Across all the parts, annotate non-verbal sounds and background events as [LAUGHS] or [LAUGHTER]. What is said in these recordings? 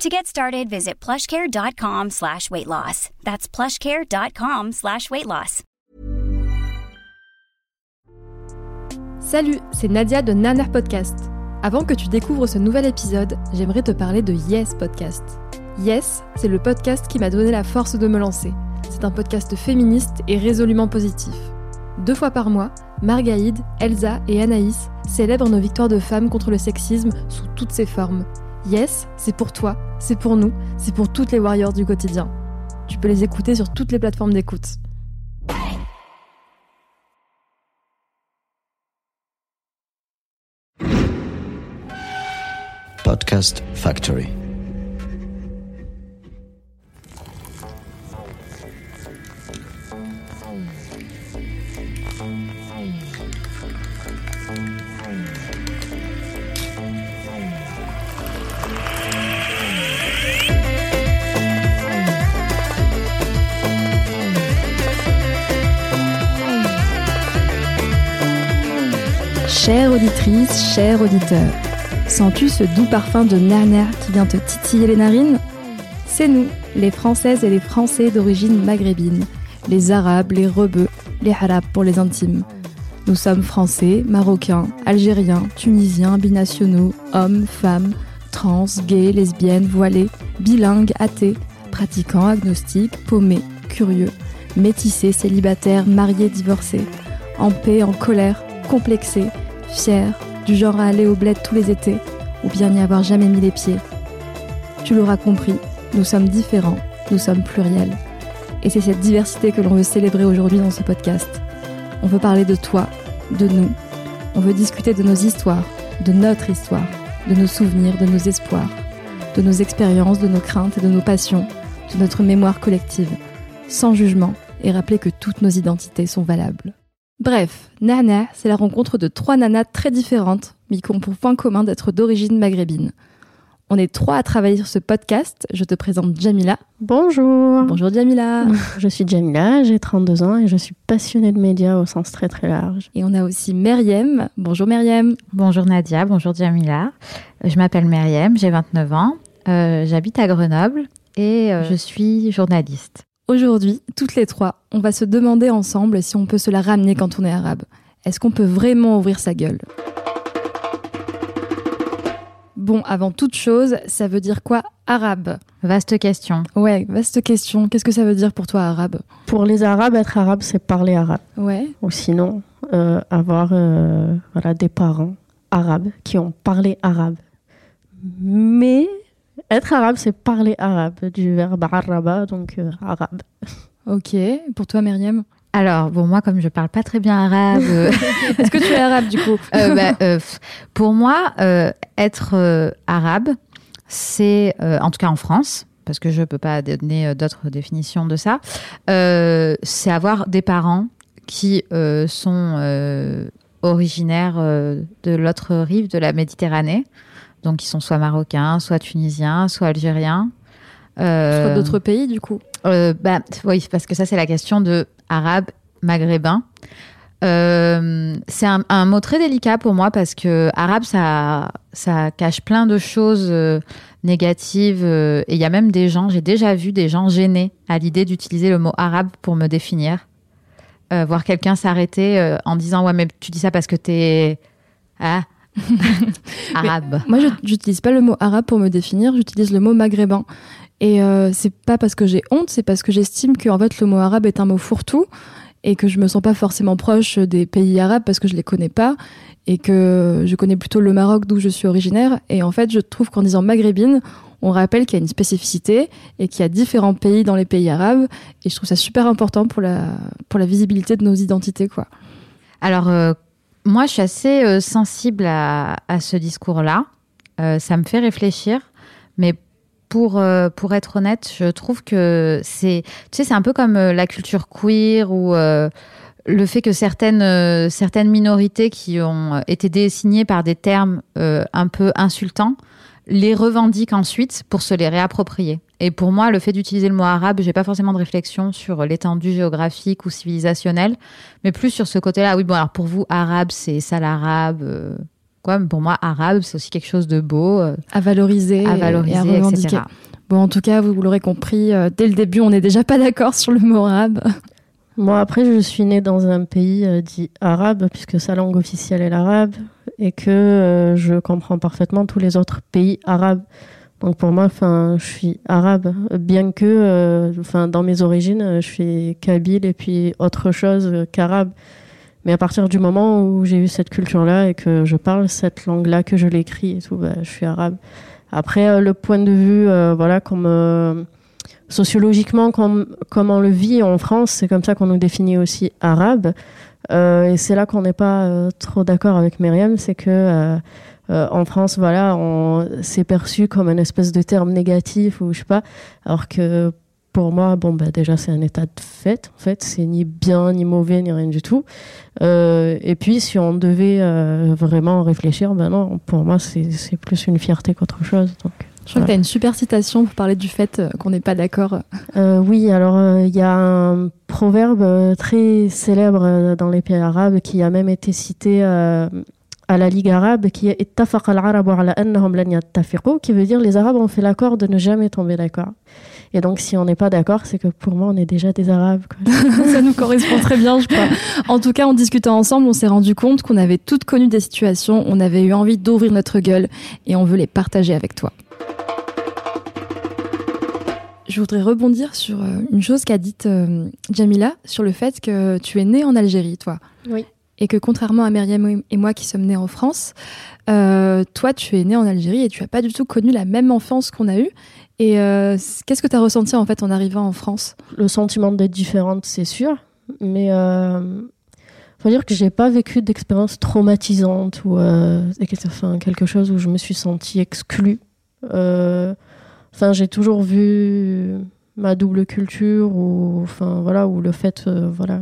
To get started, visit plushcare.com slash weight loss. That's plushcare.com slash weight loss. Salut, c'est Nadia de Naner Podcast. Avant que tu découvres ce nouvel épisode, j'aimerais te parler de Yes Podcast. Yes, c'est le podcast qui m'a donné la force de me lancer. C'est un podcast féministe et résolument positif. Deux fois par mois, Margaïde, Elsa et Anaïs célèbrent nos victoires de femmes contre le sexisme sous toutes ses formes Yes, c'est pour toi, c'est pour nous, c'est pour toutes les warriors du quotidien. Tu peux les écouter sur toutes les plateformes d'écoute. Podcast Factory. Auditrice, cher auditeur, sens-tu ce doux parfum de nana qui vient te titiller les narines? C'est nous, les Françaises et les Français d'origine maghrébine, les Arabes, les Rebeux, les Harabs pour les intimes. Nous sommes Français, Marocains, Algériens, Tunisiens, binationaux, hommes, femmes, trans, gays, lesbiennes, voilés, bilingues, athées, pratiquants, agnostiques, paumés, curieux, métissés, célibataires, mariés, divorcés, en paix, en colère, complexés, fiers, du genre à aller au bled tous les étés, ou bien n'y avoir jamais mis les pieds. Tu l'auras compris, nous sommes différents, nous sommes pluriels. Et c'est cette diversité que l'on veut célébrer aujourd'hui dans ce podcast. On veut parler de toi, de nous. On veut discuter de nos histoires, de notre histoire, de nos souvenirs, de nos espoirs, de nos expériences, de nos craintes et de nos passions, de notre mémoire collective, sans jugement et rappeler que toutes nos identités sont valables. Bref, Nana, c'est la rencontre de trois nanas très différentes, mais qui ont pour point commun d'être d'origine maghrébine. On est trois à travailler sur ce podcast. Je te présente Jamila. Bonjour. Bonjour Jamila. Je suis Jamila, j'ai 32 ans et je suis passionnée de médias au sens très très large. Et on a aussi Meriem. Bonjour Meriem. Bonjour Nadia, bonjour Jamila. Je m'appelle Meriem, j'ai 29 ans. Euh, J'habite à Grenoble et euh, je suis journaliste. Aujourd'hui, toutes les trois, on va se demander ensemble si on peut se la ramener quand on est arabe. Est-ce qu'on peut vraiment ouvrir sa gueule? Bon, avant toute chose, ça veut dire quoi arabe? Vaste question. Ouais, vaste question. Qu'est-ce que ça veut dire pour toi arabe? Pour les Arabes, être arabe, c'est parler arabe. Ouais. Ou sinon, euh, avoir euh, voilà, des parents arabes qui ont parlé arabe. Mais être arabe, c'est parler arabe, du verbe araba, donc euh, arabe. Ok. Pour toi, Myriam? Alors, bon, moi, comme je parle pas très bien arabe, euh, [LAUGHS] Est-ce que tu es arabe du coup? Euh, bah, euh, pour moi, euh, être euh, arabe, c'est, euh, en tout cas en France, parce que je peux pas donner euh, d'autres définitions de ça, euh, c'est avoir des parents qui euh, sont euh, originaires euh, de l'autre rive de la Méditerranée. Donc, ils sont soit marocains, soit tunisiens, soit algériens. Euh, Soit d'autres pays du coup euh, bah, oui, parce que ça, c'est la question de arabe, maghrébin. Euh, c'est un, un mot très délicat pour moi parce que arabe, ça, ça cache plein de choses euh, négatives. euh, et il y a même des gens, j'ai déjà vu des gens gênés à l'idée d'utiliser le mot arabe pour me définir. Euh, voir quelqu'un s'arrêter euh, en disant Ouais, mais tu dis ça parce que t'es. Ah, arabe. Moi, je j'utilise pas le mot arabe pour me définir, j'utilise le mot maghrébin. Et euh, c'est pas parce que j'ai honte, c'est parce que j'estime que en fait le mot arabe est un mot fourre-tout et que je me sens pas forcément proche des pays arabes parce que je les connais pas et que je connais plutôt le Maroc d'où je suis originaire. Et en fait, je trouve qu'en disant maghrébine, on rappelle qu'il y a une spécificité et qu'il y a différents pays dans les pays arabes. Et je trouve ça super important pour la, pour la visibilité de nos identités, quoi. Alors, euh, moi, je suis assez euh, sensible à, ce discours-là. Euh, ça me fait réfléchir, mais pour, euh, pour être honnête, je trouve que c'est, tu sais, un peu comme la culture queer ou le fait que certaines, certaines minorités qui ont été désignées par des termes un peu insultants les revendiquent ensuite pour se les réapproprier. Et pour moi, le fait d'utiliser le mot arabe, j'ai pas forcément de réflexion sur l'étendue géographique ou civilisationnelle, mais plus sur ce côté-là. Oui, bon, alors pour vous, arabe, c'est sale arabe. euh, quoi, mais pour moi, arabe, c'est aussi quelque chose de beau, euh, À valoriser, à et valoriser, à revendiquer. etc. Bon, en tout cas, vous, l'aurez compris, euh, dès le début, on n'est déjà pas d'accord sur le mot arabe. [LAUGHS] Moi, après, je suis née dans un pays euh, dit arabe, puisque sa langue officielle est l'arabe, et que euh, je comprends parfaitement tous les autres pays arabes. Donc pour moi, enfin, je suis arabe, bien que, euh, enfin, dans mes origines, euh, je suis kabyle et puis autre chose euh, qu'arabe. Mais à partir du moment où j'ai eu cette culture-là et que je parle cette langue-là, que je l'écris et tout, bah, je suis arabe. Après, euh, le point de vue, euh, voilà, comme euh, sociologiquement, comme, comme on le vit en France, c'est comme ça qu'on nous définit aussi arabe. Euh, et c'est là qu'on n'est pas euh, trop d'accord avec Myriam, c'est que euh, en France, voilà, on c'est perçu comme une espèce de terme négatif ou je sais pas, alors que pour moi, bon, bah, déjà, c'est un état de fait. En fait, c'est ni bien, ni mauvais, ni rien du tout. Euh, et puis, si on devait euh, vraiment réfléchir, ben non, pour moi, c'est plus une fierté qu'autre chose. Donc, Je crois que tu as une super citation pour parler du fait qu'on n'est pas d'accord. Euh, oui, alors il y a un proverbe très célèbre dans les pays arabes qui a même été cité à la Ligue arabe qui est "Ittafaq al-arabu ala annahum lan yattafiqu", qui veut dire les Arabes ont fait l'accord de ne jamais tomber d'accord. Et donc si on n'est pas d'accord, c'est que pour moi on est déjà des Arabes. quoi. [LAUGHS] Ça nous correspond très bien, je crois. En tout cas, en discutant ensemble, on s'est rendu compte qu'on avait toutes connu des situations, on avait eu envie d'ouvrir notre gueule et on veut les partager avec toi. Je voudrais rebondir sur euh, une chose qu'a dite euh, Jamila sur le fait que tu es née en Algérie, toi. Oui. Et que contrairement à Myriam et moi qui sommes nés en France, euh, toi tu es née en Algérie et tu n'as pas du tout connu la même enfance qu'on a eue. Et euh, qu'est-ce que tu as ressenti en fait en arrivant en France? Le sentiment d'être différente, c'est sûr, mais euh, faut dire que j'ai pas vécu d'expérience traumatisante ou euh, quelque chose où je me suis sentie exclue. Enfin, j'ai toujours vu ma double culture ou enfin voilà ou le fait voilà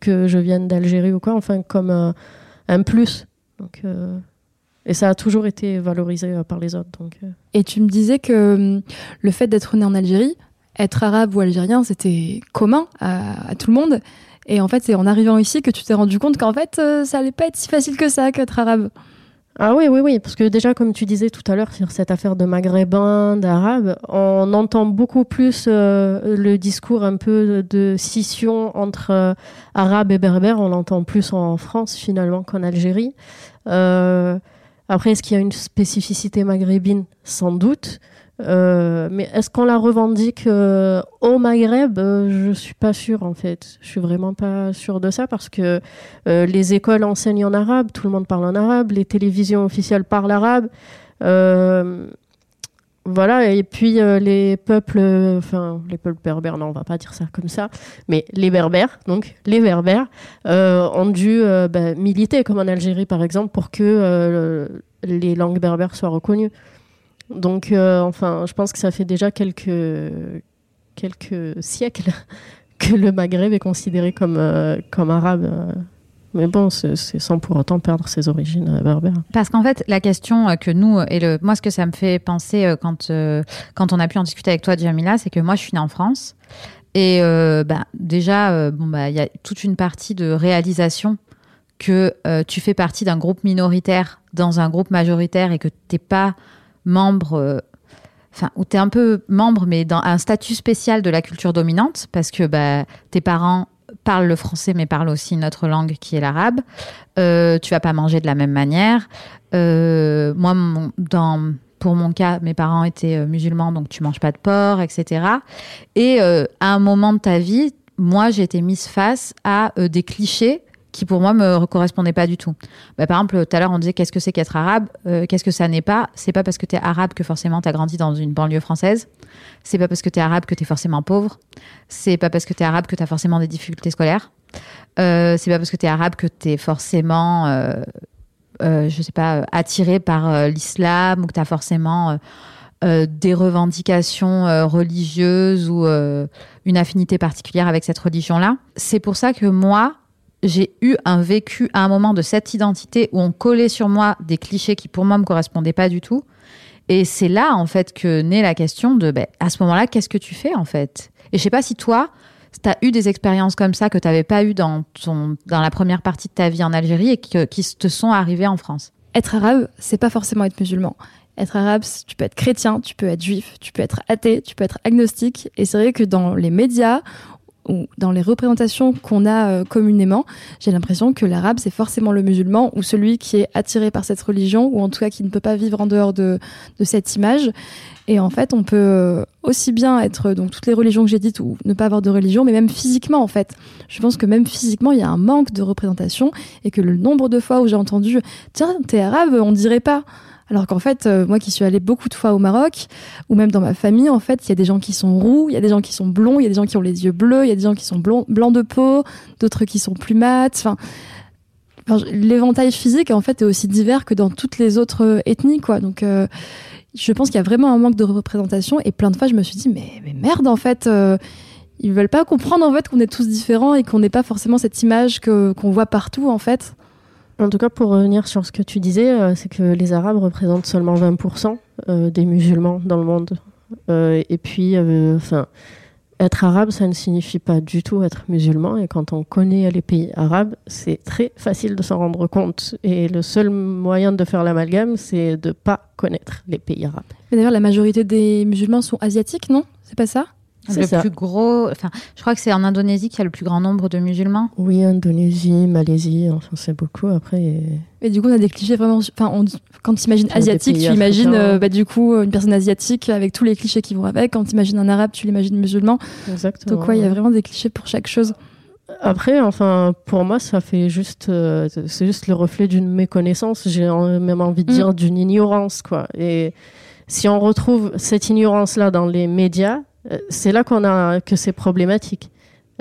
que je vienne d'Algérie ou quoi, enfin comme un, un plus. Donc euh, et ça a toujours été valorisé euh, par les autres. Donc euh, Et tu me disais que le fait d'être né en Algérie, être arabe ou algérien, c'était commun à, tout le monde. Et en fait, c'est en arrivant ici que tu t'es rendu compte qu'en fait, euh, ça allait pas être si facile que ça qu'être arabe. Ah oui, oui, oui, parce que déjà, comme tu disais tout à l'heure sur cette affaire de maghrébins, d'arabes, on entend beaucoup plus euh, le discours un peu de scission entre euh, arabes et berbères, on l'entend plus en France finalement qu'en Algérie. Euh, après, est-ce qu'il y a une spécificité maghrébine? Sans doute. Euh, mais est-ce qu'on la revendique euh, au Maghreb? Euh, Je suis pas sûre en fait. Je suis vraiment pas sûre de ça parce que euh, les écoles enseignent en arabe, tout le monde parle en arabe, les télévisions officielles parlent arabe. Voilà, et puis les peuples, enfin les peuples berbères, non, on va pas dire ça comme ça, mais les berbères, donc les berbères, ont dû bah, militer, comme en Algérie par exemple, pour que les langues berbères soient reconnues. Donc, euh, enfin, je pense que ça fait déjà quelques, siècles [LAUGHS] que le Maghreb est considéré comme, euh, arabe. Mais bon, c'est sans pour autant perdre ses origines euh, berbères. Parce qu'en fait, la question que nous, et le, moi, ce que ça me fait penser quand, on a pu en discuter avec toi, Jamila, c'est que moi, je suis née en France. Et bah, déjà, bon, bah, il y a toute une partie de réalisation que tu fais partie d'un groupe minoritaire dans un groupe majoritaire et que tu n'es pas membre. euh, Enfin, où tu es un peu membre, mais dans un statut spécial de la culture dominante, parce que bah, tes parents parlent le français, mais parlent aussi une autre langue qui est l'arabe. Euh, tu vas pas manger de la même manière. Euh, moi, dans, pour mon cas, mes parents étaient musulmans, donc tu manges pas de porc, etc. Et à un moment de ta vie, moi, j'ai été mise face à des clichés qui pour moi me correspondaient pas du tout. Bah, par exemple, tout à l'heure on disait qu'est-ce que c'est qu'être arabe, Euh, qu'est-ce que ça n'est pas? C'est pas parce que tu es arabe que forcément tu as grandi dans une banlieue française. C'est pas parce que tu es arabe que tu es forcément pauvre. C'est pas parce que tu es arabe que tu as forcément des difficultés scolaires. Euh, c'est pas parce que tu es arabe que tu es forcément euh, euh, je sais pas, euh, attiré par l'islam ou que tu as forcément des revendications religieuses ou une affinité particulière avec cette religion-là. C'est pour ça que moi, j'ai eu un vécu à un moment de cette identité où on collait sur moi des clichés qui pour moi me correspondaient pas du tout. Et c'est là en fait que naît la question de, ben, à ce moment-là, qu'est-ce que tu fais en fait? Et je sais pas si toi, tu as eu des expériences comme ça que tu n'avais pas eu dans, ton, dans la première partie de ta vie en Algérie et qui, qui te sont arrivées en France? Être arabe, c'est pas forcément être musulman. Être arabe, tu peux être chrétien, tu peux être juif, tu peux être athée, tu peux être agnostique. Et c'est vrai que dans les médias ou dans les représentations qu'on a euh, communément, j'ai l'impression que l'arabe, c'est forcément le musulman ou celui qui est attiré par cette religion ou en tout cas qui ne peut pas vivre en dehors de, de cette image. Et en fait, on peut euh, aussi bien être donc toutes les religions que j'ai dites ou ne pas avoir de religion, mais même physiquement en fait. Je pense que même physiquement, il y a un manque de représentation et que le nombre de fois où j'ai entendu tiens, t'es arabe, on dirait pas. Alors qu'en fait, euh, moi qui suis allée beaucoup de fois au Maroc, ou même dans ma famille, en fait, il y a des gens qui sont roux, il y a des gens qui sont blonds, il y a des gens qui ont les yeux bleus, il y a des gens qui sont blancs de peau, d'autres qui sont plus mat. Enfin, l'éventail physique en fait est aussi divers que dans toutes les autres euh, ethnies, quoi. Donc, euh, je pense qu'il y a vraiment un manque de représentation. Et plein de fois, je me suis dit, mais, merde, en fait. Euh, ils veulent pas comprendre en fait qu'on est tous différents et qu'on n'est pas forcément cette image qu'on voit partout en fait. En tout cas, pour revenir sur ce que tu disais, euh, c'est que les Arabes représentent seulement 20% euh, des musulmans dans le monde. Euh, et puis, enfin, être arabe, ça ne signifie pas du tout être musulman. Et quand on connaît les pays arabes, c'est très facile de s'en rendre compte. Et le seul moyen de faire l'amalgame, c'est de pas connaître les pays arabes. Mais d'ailleurs, la majorité des musulmans sont asiatiques, non? C'est pas ça? Le ça. plus gros, enfin, je crois que c'est en Indonésie qu'il y a le plus grand nombre de musulmans. Oui, Indonésie, Malaisie, enfin, c'est beaucoup. Après, et- Et du coup, on a des clichés vraiment. Enfin, on, quand tu imagines asiatique, tu imagines euh, bah, du coup une personne asiatique avec tous les clichés qui vont avec. Quand tu imagines un arabe, tu l'imagines musulman. exactement. Donc, ouais, il y a vraiment des clichés pour chaque chose. Après, enfin, pour moi, ça fait juste, euh, c'est juste le reflet d'une méconnaissance. J'ai même envie de Mm. dire d'une ignorance, quoi. Et si on retrouve cette ignorance-là dans les médias, c'est là qu'on a que c'est problématique.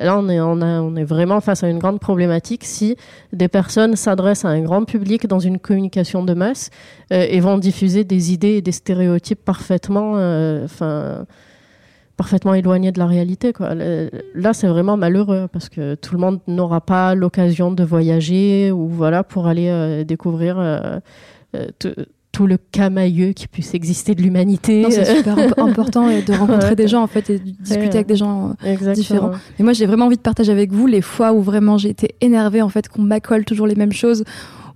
Là, on est, on, est vraiment face à une grande problématique si des personnes s'adressent à un grand public dans une communication de masse euh, et vont diffuser des idées et des stéréotypes parfaitement, euh, parfaitement éloignés de la réalité. Là, c'est vraiment malheureux parce que tout le monde n'aura pas l'occasion de voyager ou voilà pour aller euh, découvrir euh, euh, tout- tout le camailleux qui puisse exister de l'humanité. C'est super imp- [LAUGHS] important de rencontrer Ouais. des gens en fait et de discuter Ouais. avec des gens. euh. Exactement. différent. Mais moi, j'ai vraiment envie de partager avec vous les fois où vraiment j'ai été énervée en fait qu'on m'accole toujours les mêmes choses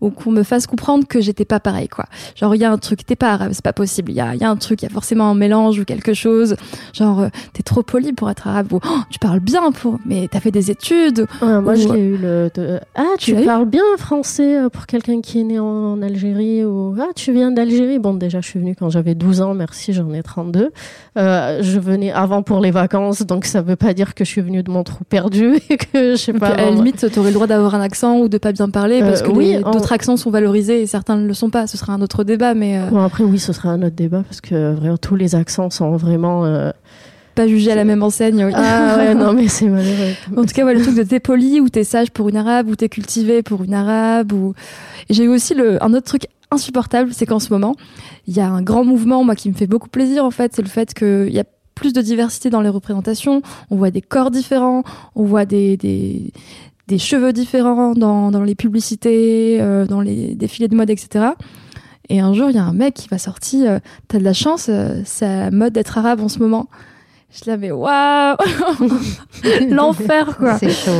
ou qu'on me fasse comprendre que j'étais pas pareil quoi. Genre il y a un truc, t'es pas arabe, c'est pas possible. Il y a, y a un truc, il y a forcément un mélange ou quelque chose. Genre euh, t'es trop poli pour être arabe ou Oh, tu parles bien pour, mais t'as fait des études. Ouais, moi, Ou- j'ai eu le. de- Ah, tu parles bien français euh, pour quelqu'un qui est né en Algérie ou Ah, tu viens d'Algérie. Bon, déjà, je suis venue quand j'avais 12 ans, merci, j'en ai 32. Euh, je venais avant pour les vacances, donc ça veut pas dire que je suis venue de mon trou perdu [LAUGHS] et que je sais pas. à la limite, t'aurais le droit d'avoir un accent ou de pas bien parler parce Euh, que oui, en- d'autres accents sont valorisés et certains ne le sont pas. Ce sera un autre débat, mais euh, Bon, après, oui, ce sera un autre débat parce que vraiment, tous les accents sont vraiment. euh, pas jugé à la même enseigne. oui. Ah [LAUGHS] ouais, non, mais c'est malheureux. En tout cas, ouais, le truc de t'es poli ou t'es sage pour une arabe ou t'es cultivé pour une arabe. Ou... J'ai eu aussi le, un autre truc insupportable, c'est qu'en ce moment, il y a un grand mouvement, moi, qui me fait beaucoup plaisir, en fait, c'est le fait qu'il y a plus de diversité dans les représentations. On voit des corps différents, on voit des, des, des cheveux différents dans, dans les publicités, euh, dans les défilés de mode, etc. Et un jour, il y a un mec qui va sortir, euh, t'as de la chance, euh, c'est la mode d'être arabe en ce moment. Je la mais waouh [LAUGHS] L'enfer, quoi. C'est chaud.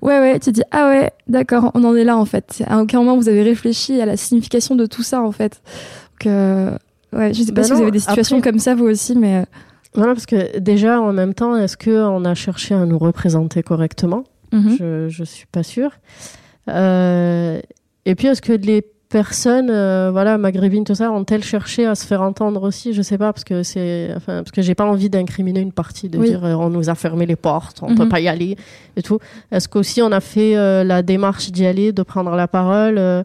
Ouais, ouais, tu dis, ah ouais, d'accord, on en est là en fait. À aucun moment vous avez réfléchi à la signification de tout ça en fait. Donc, euh, ouais, je sais pas Bah si vous avez des situations après- comme ça vous aussi, mais euh, Voilà, parce que déjà, en même temps, est-ce qu'on a cherché à nous représenter correctement? Mhm. je, je suis pas sûre. Euh, et puis, est-ce que les personnes, euh, voilà, maghrébines, tout ça, ont-elles cherché à se faire entendre aussi? Je sais pas, parce que c'est, enfin, parce que j'ai pas envie d'incriminer une partie, de Oui. dire euh, on nous a fermé les portes, on Mhm. peut pas y aller et tout. Est-ce qu'aussi on a fait euh, la démarche d'y aller, de prendre la parole euh,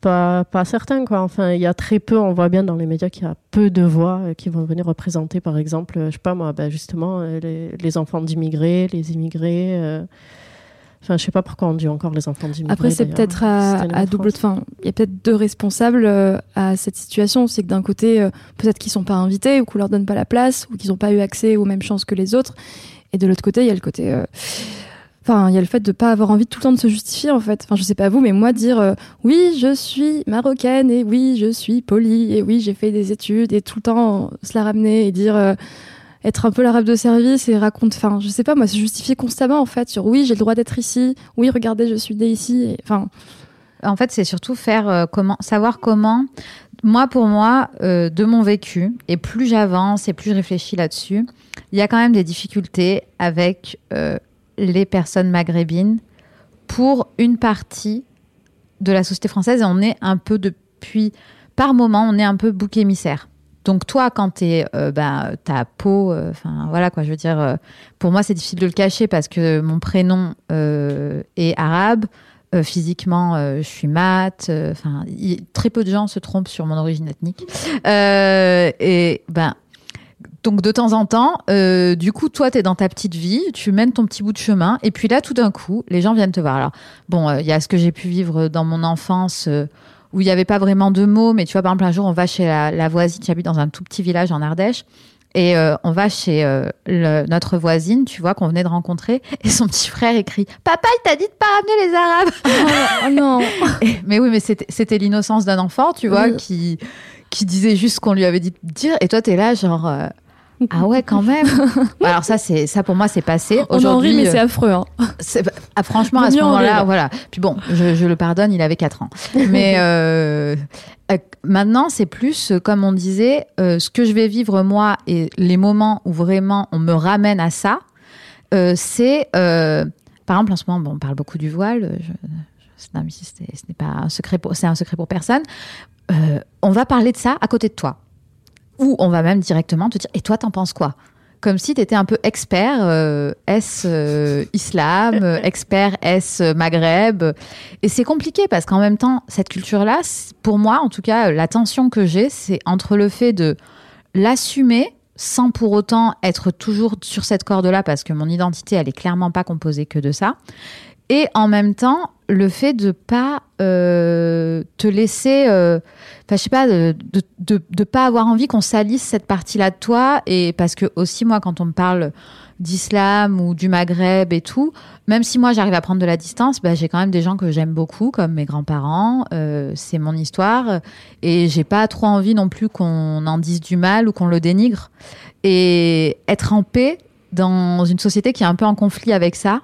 pas, pas certain, quoi. Enfin, il y a très peu, on voit bien dans les médias qu'il y a peu de voix euh, qui vont venir représenter, par exemple, euh, je sais pas moi, ben justement, euh, les, les enfants d'immigrés, les immigrés. euh, Enfin, je sais pas pourquoi on dit encore les enfants d'immigrés. Après, c'est peut-être à, double. Enfin, il y a peut-être deux responsables euh, à cette situation. C'est que d'un côté, euh, peut-être qu'ils sont pas invités ou qu'on leur donne pas la place ou qu'ils n'ont pas eu accès aux mêmes chances que les autres. Et de l'autre côté, il y a le côté. Euh, Enfin, il y a le fait de pas avoir envie tout le temps de se justifier en fait. Enfin, je sais pas vous, mais moi dire euh, oui, je suis marocaine et oui, je suis polie et oui, j'ai fait des études et tout le temps se la ramener et dire euh, être un peu l'arabe de service et raconte. Enfin, je sais pas moi, se justifier constamment en fait sur oui, j'ai le droit d'être ici. Oui, regardez, je suis née ici. En fait, c'est surtout faire euh, comment, savoir comment. Moi, pour moi, euh, de mon vécu, et plus j'avance et plus je réfléchis là-dessus, il y a quand même des difficultés avec euh, les personnes maghrébines pour une partie de la société française. Et on est un peu depuis, par moment, on est un peu bouc émissaire. Donc toi, quand t'es, euh, bah, ta peau, euh, enfin voilà quoi, je veux dire, euh, pour moi c'est difficile de le cacher parce que mon prénom euh, est arabe. Physiquement, je suis mate. Enfin, très peu de gens se trompent sur mon origine ethnique. Et ben, donc de temps en temps, euh, du coup, toi, tu es dans ta petite vie, tu mènes ton petit bout de chemin, et puis là, tout d'un coup, les gens viennent te voir. Alors, bon, euh, il y a ce que j'ai pu vivre dans mon enfance. euh, où il n'y avait pas vraiment de mots, mais tu vois, par exemple, un jour, on va chez la, la voisine, qui habite dans un tout petit village en Ardèche, et euh, on va chez euh, le- notre voisine, tu vois, qu'on venait de rencontrer, [LAUGHS] et son petit frère écrit Papa, il t'a dit de pas ramener les Arabes oh non. [LAUGHS] Et- Mais oui, mais c'était c'était l'innocence d'un enfant, tu vois, Oui. qui, qui disait juste ce qu'on lui avait dit de dire, et toi, t'es là, genre. euh, ah ouais, quand même. [LAUGHS] Alors ça, c'est ça pour moi, c'est passé. On en rit, Aujourd'hui, mais euh, c'est affreux. Hein. ah, franchement, à ce moment-là, voilà. Puis bon, je, je le pardonne, il avait 4 ans. Mais euh, euh, maintenant, c'est plus, comme on disait, euh, ce que je vais vivre moi et les moments où vraiment on me ramène à ça, c'est, par exemple, en ce moment, bon, on parle beaucoup du voile. Je, je- non, mais c'est- ce n'est pas un secret pour, c'est un secret pour personne. On va parler de ça à côté de toi. Ou on va même directement te dire, et toi, t'en penses quoi? Comme si tu étais un peu expert euh, S euh, islam, [LAUGHS] expert S euh, Maghreb. Et c'est compliqué parce qu'en même temps, cette culture-là, pour moi, en tout cas, la tension que j'ai, c'est entre le fait de l'assumer sans pour autant être toujours sur cette corde-là parce que mon identité, elle est clairement pas composée que de ça. Et en même temps, le fait de pas euh, te laisser, euh, enfin, je sais pas, de, de pas avoir envie qu'on salisse cette partie-là de toi. Et parce que aussi, moi, quand on me parle d'islam ou du Maghreb et tout, même si moi j'arrive à prendre de la distance, bah, j'ai quand même des gens que j'aime beaucoup, comme mes grands-parents. Euh, c'est mon histoire. Et j'ai pas trop envie non plus qu'on en dise du mal ou qu'on le dénigre. Et être en paix dans une société qui est un peu en conflit avec ça,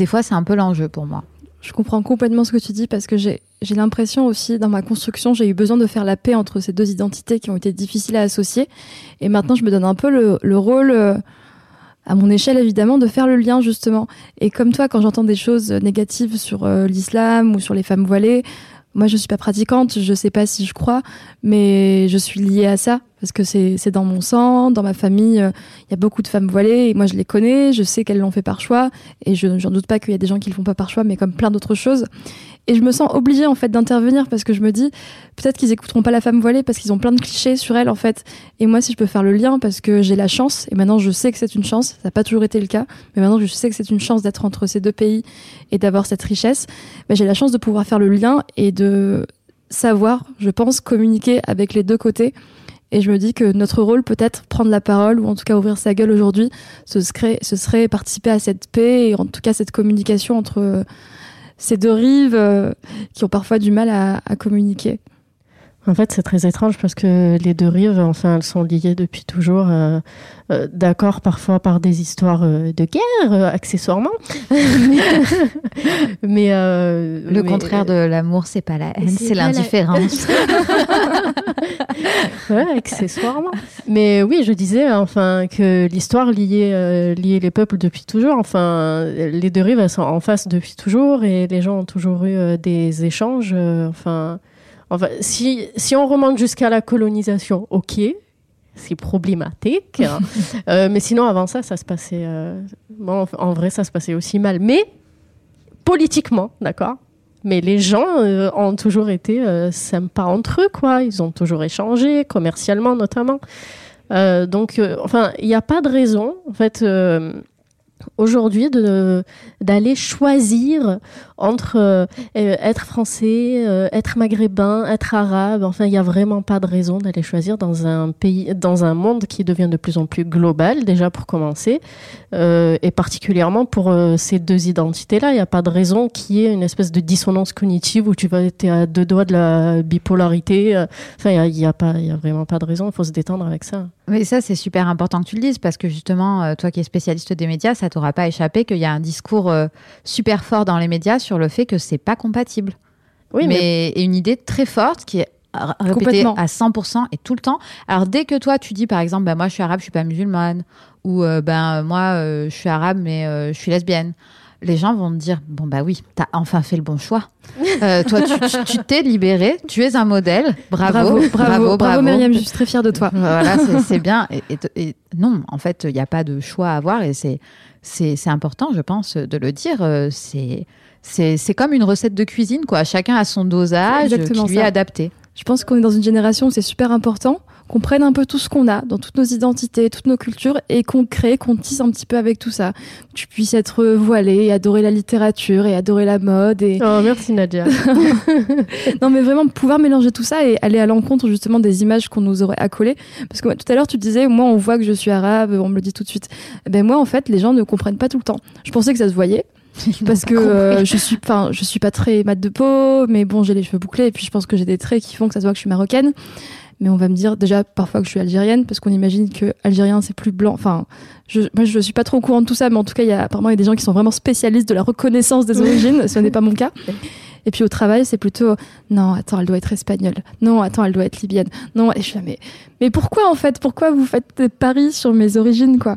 des fois, c'est un peu l'enjeu pour moi. Je comprends complètement ce que tu dis parce que j'ai l'impression aussi dans ma construction, j'ai eu besoin de faire la paix entre ces deux identités qui ont été difficiles à associer. Et maintenant, je me donne un peu le, le rôle, euh, à mon échelle évidemment, de faire le lien justement. Et comme toi, quand j'entends des choses négatives sur euh, l'islam ou sur les femmes voilées, moi je suis pas pratiquante, je sais pas si je crois, mais je suis liée à ça parce que c'est dans mon sang, dans ma famille, euh, il y a beaucoup de femmes voilées et moi je les connais, je sais qu'elles l'ont fait par choix et je j'en doute pas qu'il y a des gens qui le font pas par choix, mais comme plein d'autres choses. Et je me sens obligée en fait d'intervenir parce que je me dis peut-être qu'ils écouteront pas la femme voilée parce qu'ils ont plein de clichés sur elle en fait. Et moi si je peux faire le lien parce que j'ai la chance et maintenant je sais que c'est une chance, ça n'a pas toujours été le cas, mais maintenant je sais que c'est une chance d'être entre ces deux pays et d'avoir cette richesse. ben, j'ai la chance de pouvoir faire le lien et de savoir, je pense, communiquer avec les deux côtés. Et je me dis que notre rôle, peut-être prendre la parole ou en tout cas ouvrir sa gueule aujourd'hui, ce serait, participer à cette paix et en tout cas cette communication entre euh, ces deux rives euh, qui ont parfois du mal à communiquer. En fait, c'est très étrange parce que les deux rives, enfin, elles sont liées depuis toujours. euh, euh, D'accord, parfois par des histoires euh, de guerre, accessoirement. [LAUGHS] mais Le mais- contraire de l'amour, c'est pas la haine, c'est pas la- l'indifférence. [LAUGHS] Ouais, accessoirement. Mais oui, je disais enfin que l'histoire liait, liait les peuples depuis toujours. Enfin, les deux rives elles sont en face depuis toujours et les gens ont toujours eu des échanges. enfin, enfin, si si on remonte jusqu'à la colonisation, ok. C'est problématique, hein. [LAUGHS] Euh, mais sinon avant ça, ça se passait. euh, bon, en vrai, ça se passait aussi mal, mais politiquement, d'accord. Mais les gens euh, ont toujours été sympas entre eux, quoi. Ils ont toujours échangé, commercialement notamment. Donc, enfin, il n'y a pas de raison. En fait, aujourd'hui d'aller choisir entre euh, euh, être français, euh, être maghrébin, être arabe. Enfin, il n'y a vraiment pas de raison d'aller choisir dans un pays, dans un monde qui devient de plus en plus global, déjà pour commencer, et particulièrement pour ces deux identités-là. Il n'y a pas de raison qu'il y ait une espèce de dissonance cognitive où tu vas être à deux doigts de la bipolarité. Enfin, il n'y a, a vraiment pas de raison. Il faut se détendre avec ça. Mais ça, c'est super important que tu le dises parce que justement, toi qui es spécialiste des médias, ça t'aura pas échappé qu'il y a un discours super fort dans les médias sur le fait que c'est pas compatible. Oui, mais, une idée très forte qui est répétée à 100% et tout le temps. Alors dès que toi tu dis par exemple, ben moi je suis arabe, je suis pas musulmane, ou euh, ben moi euh, je suis arabe mais euh, je suis lesbienne. Les gens vont te dire bon bah oui, t'as enfin fait le bon choix. [LAUGHS] toi, tu t'es libéré, tu es un modèle. Bravo, bravo, bravo, Myriam, je suis très fière de toi. voilà, c'est bien. Et, non, en fait, il n'y a pas de choix à avoir et c'est c'est important, je pense, de le dire. C'est c'est comme une recette de cuisine, quoi. Chacun a son dosage qui lui est adapté. Je pense qu'on est dans une génération où c'est super important qu'on prenne un peu tout ce qu'on a dans toutes nos identités, toutes nos cultures et qu'on crée, qu'on tisse un petit peu avec tout ça. Que tu puisses être voilé et adorer la littérature et adorer la mode. Et... Oh, merci Nadia. [LAUGHS] non, mais vraiment pouvoir mélanger tout ça et aller à l'encontre justement des images qu'on nous aurait accolées. Parce que tout à l'heure, tu disais, moi, on voit que je suis arabe, on me le dit tout de suite. Ben moi, en fait, les gens ne comprennent pas tout le temps. Je pensais que ça se voyait. [LAUGHS] parce que euh, je suis enfin je suis pas très mat de peau mais bon j'ai les cheveux bouclés et puis je pense que j'ai des traits qui font que ça se voit que je suis marocaine mais on va me dire déjà parfois que je suis algérienne parce qu'on imagine que algérien c'est plus blanc. Enfin je, moi je suis pas trop au courant de tout ça mais en tout cas il y a apparemment il y a des gens qui sont vraiment spécialistes de la reconnaissance des [LAUGHS] origines ce n'est pas mon cas. Et puis au travail c'est plutôt non attends elle doit être espagnole. Non attends elle doit être libyenne. Non et je suis là mais mais pourquoi en fait? Pourquoi vous faites des paris sur mes origines quoi?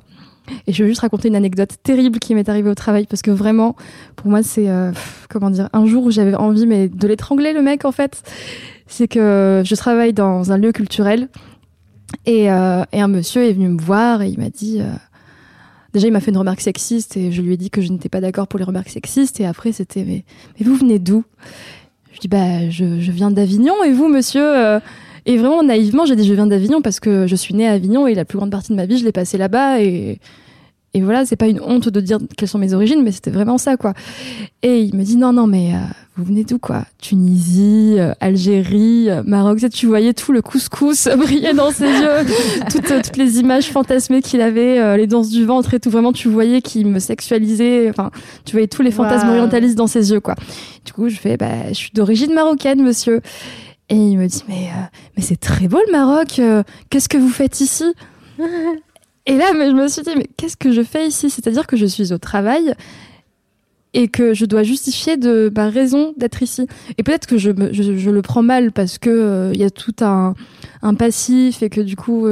Et je veux juste raconter une anecdote terrible qui m'est arrivée au travail parce que vraiment, pour moi, c'est euh, comment dire, un jour où j'avais envie mais de l'étrangler le mec en fait. C'est que je travaille dans un lieu culturel et, euh, et, un monsieur est venu me voir et il m'a dit. Euh, déjà, il m'a fait une remarque sexiste et je lui ai dit que je n'étais pas d'accord pour les remarques sexistes. Et après, c'était mais, mais vous venez d'où? Je dis bah je, je viens d'Avignon et vous, monsieur et vraiment, naïvement, j'ai dit je viens d'Avignon parce que je suis née à Avignon et la plus grande partie de ma vie, je l'ai passée là-bas. Et, et voilà, c'est pas une honte de dire quelles sont mes origines, mais c'était vraiment ça, quoi. Et il me dit non, non, mais euh, vous venez d'où, quoi? Tunisie, euh, Algérie, euh, Maroc. Tu voyais tout le couscous [LAUGHS] briller dans ses yeux, [LAUGHS] toutes, toutes, les images fantasmées qu'il avait, les danses du ventre et tout. Vraiment, tu voyais qu'il me sexualisait. Enfin, tu voyais tous les fantasmes orientalistes dans ses yeux, quoi. Du coup, je fais, bah, je suis d'origine marocaine, monsieur. Et il me dit mais euh, mais c'est très beau le Maroc. Euh, qu'est-ce que vous faites ici? [LAUGHS] Et là, je me suis dit mais qu'est-ce que je fais ici? C'est-à-dire que je suis au travail et que je dois justifier de ma raison d'être ici. Et peut-être que je, le prends mal parce que euh, il y a tout un, un, passif et que du coup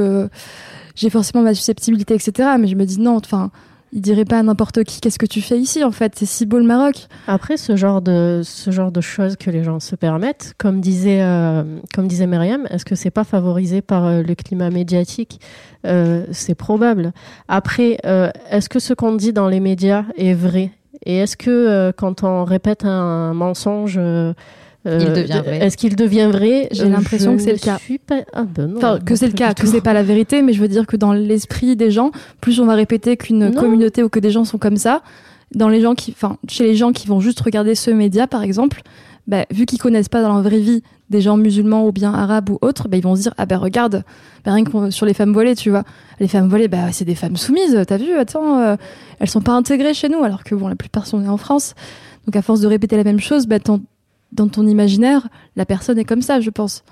j'ai forcément ma susceptibilité, etc. Mais je me dis non, enfin il dirait pas à n'importe qui qu'est-ce que tu fais ici en fait? C'est si beau le Maroc. Après ce genre de ce genre de choses que les gens se permettent comme disait euh, comme disait Myriam est-ce que c'est pas favorisé par euh, le climat médiatique? Euh, c'est probable. Après est-ce que ce qu'on dit dans les médias est vrai? Et est-ce que quand on répète un mensonge il devient vrai. Est-ce qu'il devient vrai? J'ai l'impression que c'est le cas. Ah ben enfin, que c'est le cas, que c'est pas la vérité, mais je veux dire que dans l'esprit des gens, plus on va répéter qu'une communauté ou que des gens sont comme ça, dans les gens qui, enfin, chez les gens qui vont juste regarder ce média, par exemple, bah, vu qu'ils connaissent pas dans la vraie vie des gens musulmans ou bien arabes ou autres, bah, ils vont se dire ah ben regarde, bah, rien que sur les femmes volées, tu vois, les femmes volées, bah c'est des femmes soumises, t'as vu, attends, euh, elles sont pas intégrées chez nous, alors que bon la plupart sont nées en France. Donc à force de répéter la même chose, bah dans ton imaginaire, la personne est comme ça, je pense.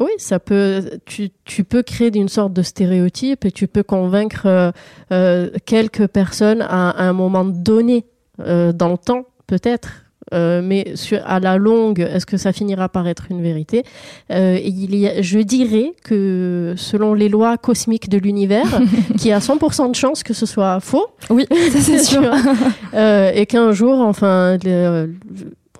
Oui, ça peut. Tu, tu peux créer une sorte de stéréotype et tu peux convaincre euh, euh, quelques personnes à, un moment donné euh, dans le temps, peut-être. mais sur, à la longue, est-ce que ça finira par être une vérité? Il y a, Je dirais que selon les lois cosmiques de l'univers, [LAUGHS] qu'il y a 100% de chances que ce soit faux. Oui, ça c'est [LAUGHS] sûr. et qu'un jour, enfin,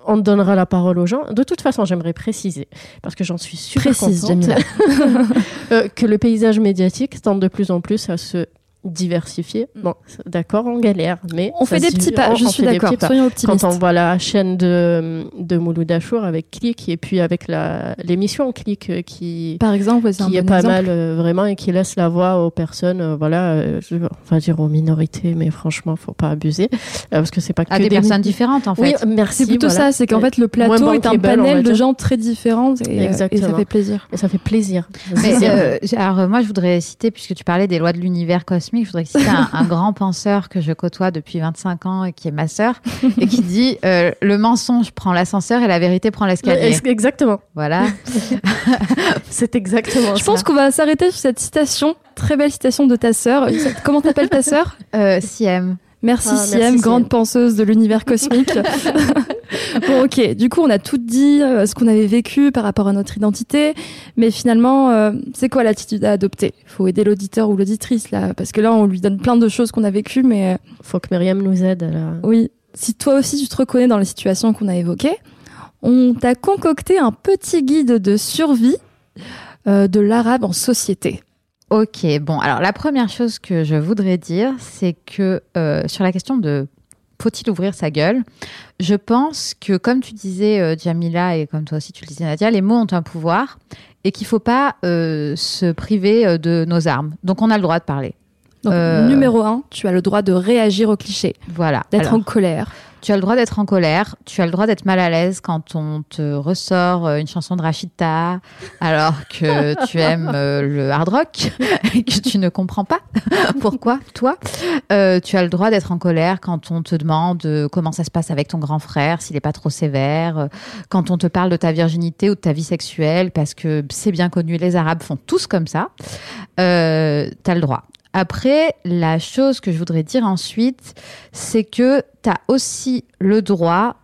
on donnera la parole aux gens. De toute façon, j'aimerais préciser, parce que j'en suis super Précise, contente, [LAUGHS] euh, que le paysage médiatique tend de plus en plus à se diversifié. Bon, d'accord, on galère, mais On fait des petits pas, je suis d'accord. Soyons Quand optimistes. on voit la chaîne de, de Mouloud Achour avec Click et puis avec la- l'émission Click euh, qui, Par exemple, qui est bon pas exemple. mal euh, vraiment et qui laisse la voix aux personnes, euh, voilà, je, on va dire aux minorités, mais franchement, faut pas abuser parce que c'est pas que À des des personnes différentes, en Oui, fait. merci. C'est plutôt voilà. ça, c'est qu'en fait le plateau est un panel de gens très différents et, et ça fait plaisir. Et ça fait plaisir. Euh, alors, moi, je voudrais citer, puisque tu parlais des lois de l'univers cosmique, je voudrais citer un, un grand penseur que je côtoie depuis 25 ans et qui est ma sœur, et qui dit euh, Le mensonge prend l'ascenseur et la vérité prend l'escalier. Ex- Exactement. Voilà. [LAUGHS] C'est exactement Je pense qu'on va s'arrêter sur cette citation, très belle citation de ta sœur. Comment t'appelles ta sœur? Euh, Siem. Merci Ah, Siem, merci, grande Siem. penseuse de l'univers cosmique. [LAUGHS] [LAUGHS] bon, ok. Du coup, on a tout dit euh, ce qu'on avait vécu par rapport à notre identité, mais finalement, euh, c'est quoi l'attitude à adopter? Il faut aider l'auditeur ou l'auditrice là, parce que là, on lui donne plein de choses qu'on a vécues, mais euh, faut que Myriam nous aide. à la- oui, si toi aussi tu te reconnais dans les situations qu'on a évoquées, on t'a concocté un petit guide de survie euh, de l'arabe en société. Ok, bon, alors la première chose que je voudrais dire, c'est que euh, sur la question de faut-il ouvrir sa gueule, je pense que comme tu disais euh, Jamila et comme toi aussi tu le disais Nadia, les mots ont un pouvoir et qu'il faut pas euh, se priver euh, de nos armes. Donc on a le droit de parler. Donc, Euh. numéro un, tu as le droit de réagir aux clichés, Voilà. d'être en colère. Tu as le droit d'être en colère, tu as le droit d'être mal à l'aise quand on te ressort euh, une chanson de Rachida alors que [LAUGHS] tu aimes euh, le hard rock [LAUGHS] et que tu ne comprends pas [LAUGHS] pourquoi, toi. Euh, tu as le droit d'être en colère quand on te demande comment ça se passe avec ton grand frère, s'il n'est pas trop sévère, quand on te parle de ta virginité ou de ta vie sexuelle, parce que c'est bien connu, les Arabes font tous comme ça. Euh, tu as le droit. Après, la chose que je voudrais dire ensuite, c'est que tu as aussi le droit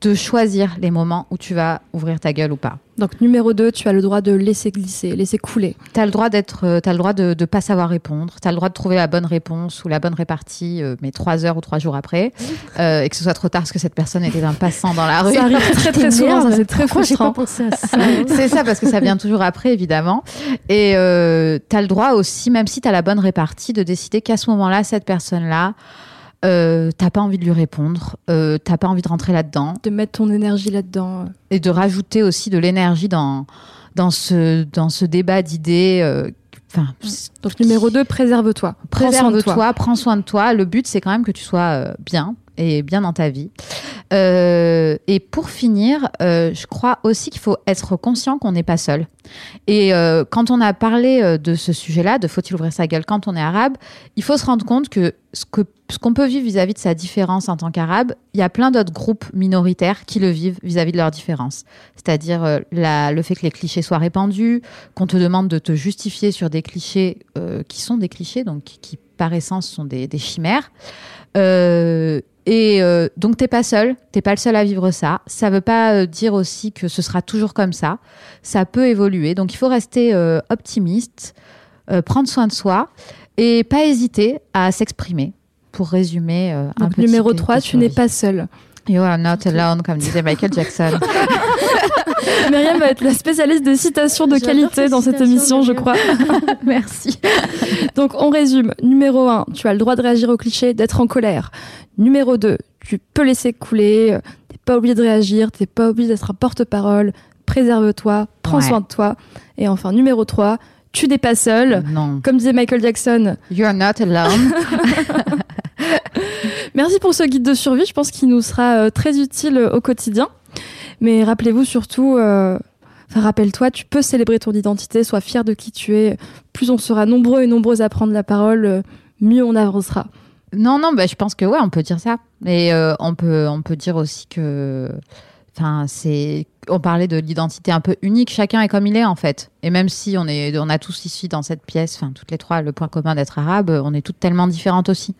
de choisir les moments où tu vas ouvrir ta gueule ou pas. Donc numéro 2, tu as le droit de laisser glisser, laisser couler. Tu as le droit d'être euh, t'as le droit de ne pas savoir répondre, tu as le droit de trouver la bonne réponse ou la bonne répartie euh, mais trois heures ou trois jours après [LAUGHS] euh, et que ce soit trop tard parce que cette personne était un passant dans la rue. Ça arrive très très [LAUGHS] souvent, ça c'est très j'ai pas frustrant. pensé à ça [LAUGHS] C'est ça, parce que ça vient toujours après, évidemment. Et euh, tu as le droit aussi, même si tu as la bonne répartie, de décider qu'à ce moment-là, cette personne-là, euh, t'as pas envie de lui répondre, euh, t'as pas envie de rentrer là-dedans, De mettre ton énergie là-dedans. et de rajouter aussi de l'énergie dans, dans, ce, dans ce débat d'idées. euh, Enfin, Donc numéro 2, préserve-toi. Prends soin de toi. préserve-toi, prends soin de toi. Le but, c'est quand même que tu sois euh, bien et bien dans ta vie. Euh, et pour finir, euh, je crois aussi qu'il faut être conscient qu'on n'est pas seul. Et euh, quand on a parlé euh, de ce sujet-là, de faut-il ouvrir sa gueule quand on est arabe, il faut se rendre compte que ce que ce qu'on peut vivre vis-à-vis de sa différence en tant qu'arabe, il y a plein d'autres groupes minoritaires qui le vivent vis-à-vis de leur différence. C'est-à-dire euh, le fait que les clichés soient répandus, qu'on te demande de te justifier sur des clichés qui sont des clichés, donc qui, par essence sont des, chimères. Et euh, donc t'es pas seul, t'es pas le seul à vivre ça. Ça veut pas dire aussi que ce sera toujours comme ça. Ça peut évoluer. Donc il faut rester euh, optimiste, euh, prendre soin de soi et pas hésiter à s'exprimer. Pour résumer, euh, un numéro guide 3, de tu n'es pas seul. You are not alone, comme disait Michael Jackson. [LAUGHS] Myriam va être la spécialiste des citations de qualité dans cette émission, je crois. [LAUGHS] Merci. Donc on résume. Numéro 1, tu as le droit de réagir au cliché, d'être en colère. Numéro 2, tu peux laisser couler, t'es pas obligé de réagir, t'es pas obligé d'être un porte-parole, préserve-toi, prends Ouais. soin de toi. Et enfin, numéro 3, tu n'es pas seul. Non. Comme disait Michael Jackson, You are not alone. [LAUGHS] merci pour ce guide de survie, je pense qu'il nous sera euh, très utile euh, au quotidien. Mais rappelez-vous surtout, euh, enfin, rappelle-toi, tu peux célébrer ton identité, sois fier de qui tu es. Plus on sera nombreux et nombreuses à prendre la parole, mieux on avancera. Non, non, bah, je pense que ouais, on peut dire ça. Et euh, on peut, on peut dire aussi que, enfin, c'est, on parlait de l'identité un peu unique. Chacun est comme il est en fait. Et même si on est, on a tous ici dans cette pièce, enfin toutes les trois, le point commun d'être arabe, on est toutes tellement différentes aussi.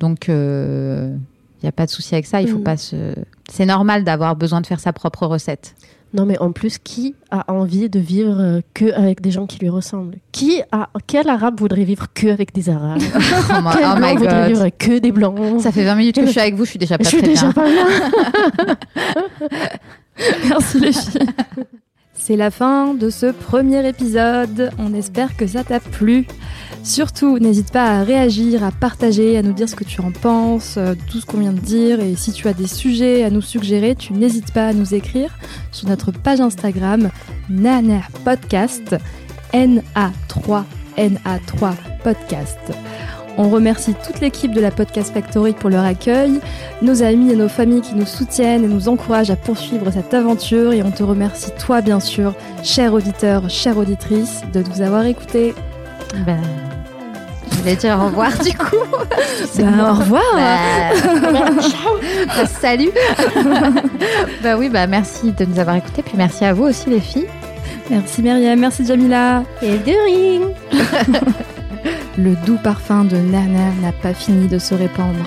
Donc, il n'y a pas de souci avec ça. Il faut Mm. pas se. C'est normal d'avoir besoin de faire sa propre recette. Non, mais en plus, qui a envie de vivre euh, que avec des gens qui lui ressemblent? Qui a quel arabe voudrait vivre que avec des arabes? [LAUGHS] Oh my, Quel oh voudrait vivre que des blancs? Ça fait 20 minutes que je suis avec vous, je suis déjà [LAUGHS] pas Je suis très déjà bien. pas là. [LAUGHS] [LAUGHS] Merci les filles. C'est la fin de ce premier épisode. On espère que ça t'a plu. Surtout, n'hésite pas à réagir, à partager, à nous dire ce que tu en penses, euh, tout ce qu'on vient de dire. Et si tu as des sujets à nous suggérer, tu n'hésites pas à nous écrire sur notre page Instagram Nana Podcast, NA3, NA3 Podcast. On remercie toute l'équipe de la Podcast Factory pour leur accueil, nos amis et nos familles qui nous soutiennent et nous encouragent à poursuivre cette aventure et on te remercie toi bien sûr, cher auditeur, chère auditrice, de nous avoir écoutés. Ben, je vais dire au revoir du coup. [LAUGHS] Ben, au revoir. Bah, salut. [LAUGHS] bah oui, bah merci de nous avoir écoutés. Puis merci à vous aussi les filles. Merci Myriam, merci Jamila. Et de ring [LAUGHS] Le doux parfum de Nana n'a pas fini de se répandre.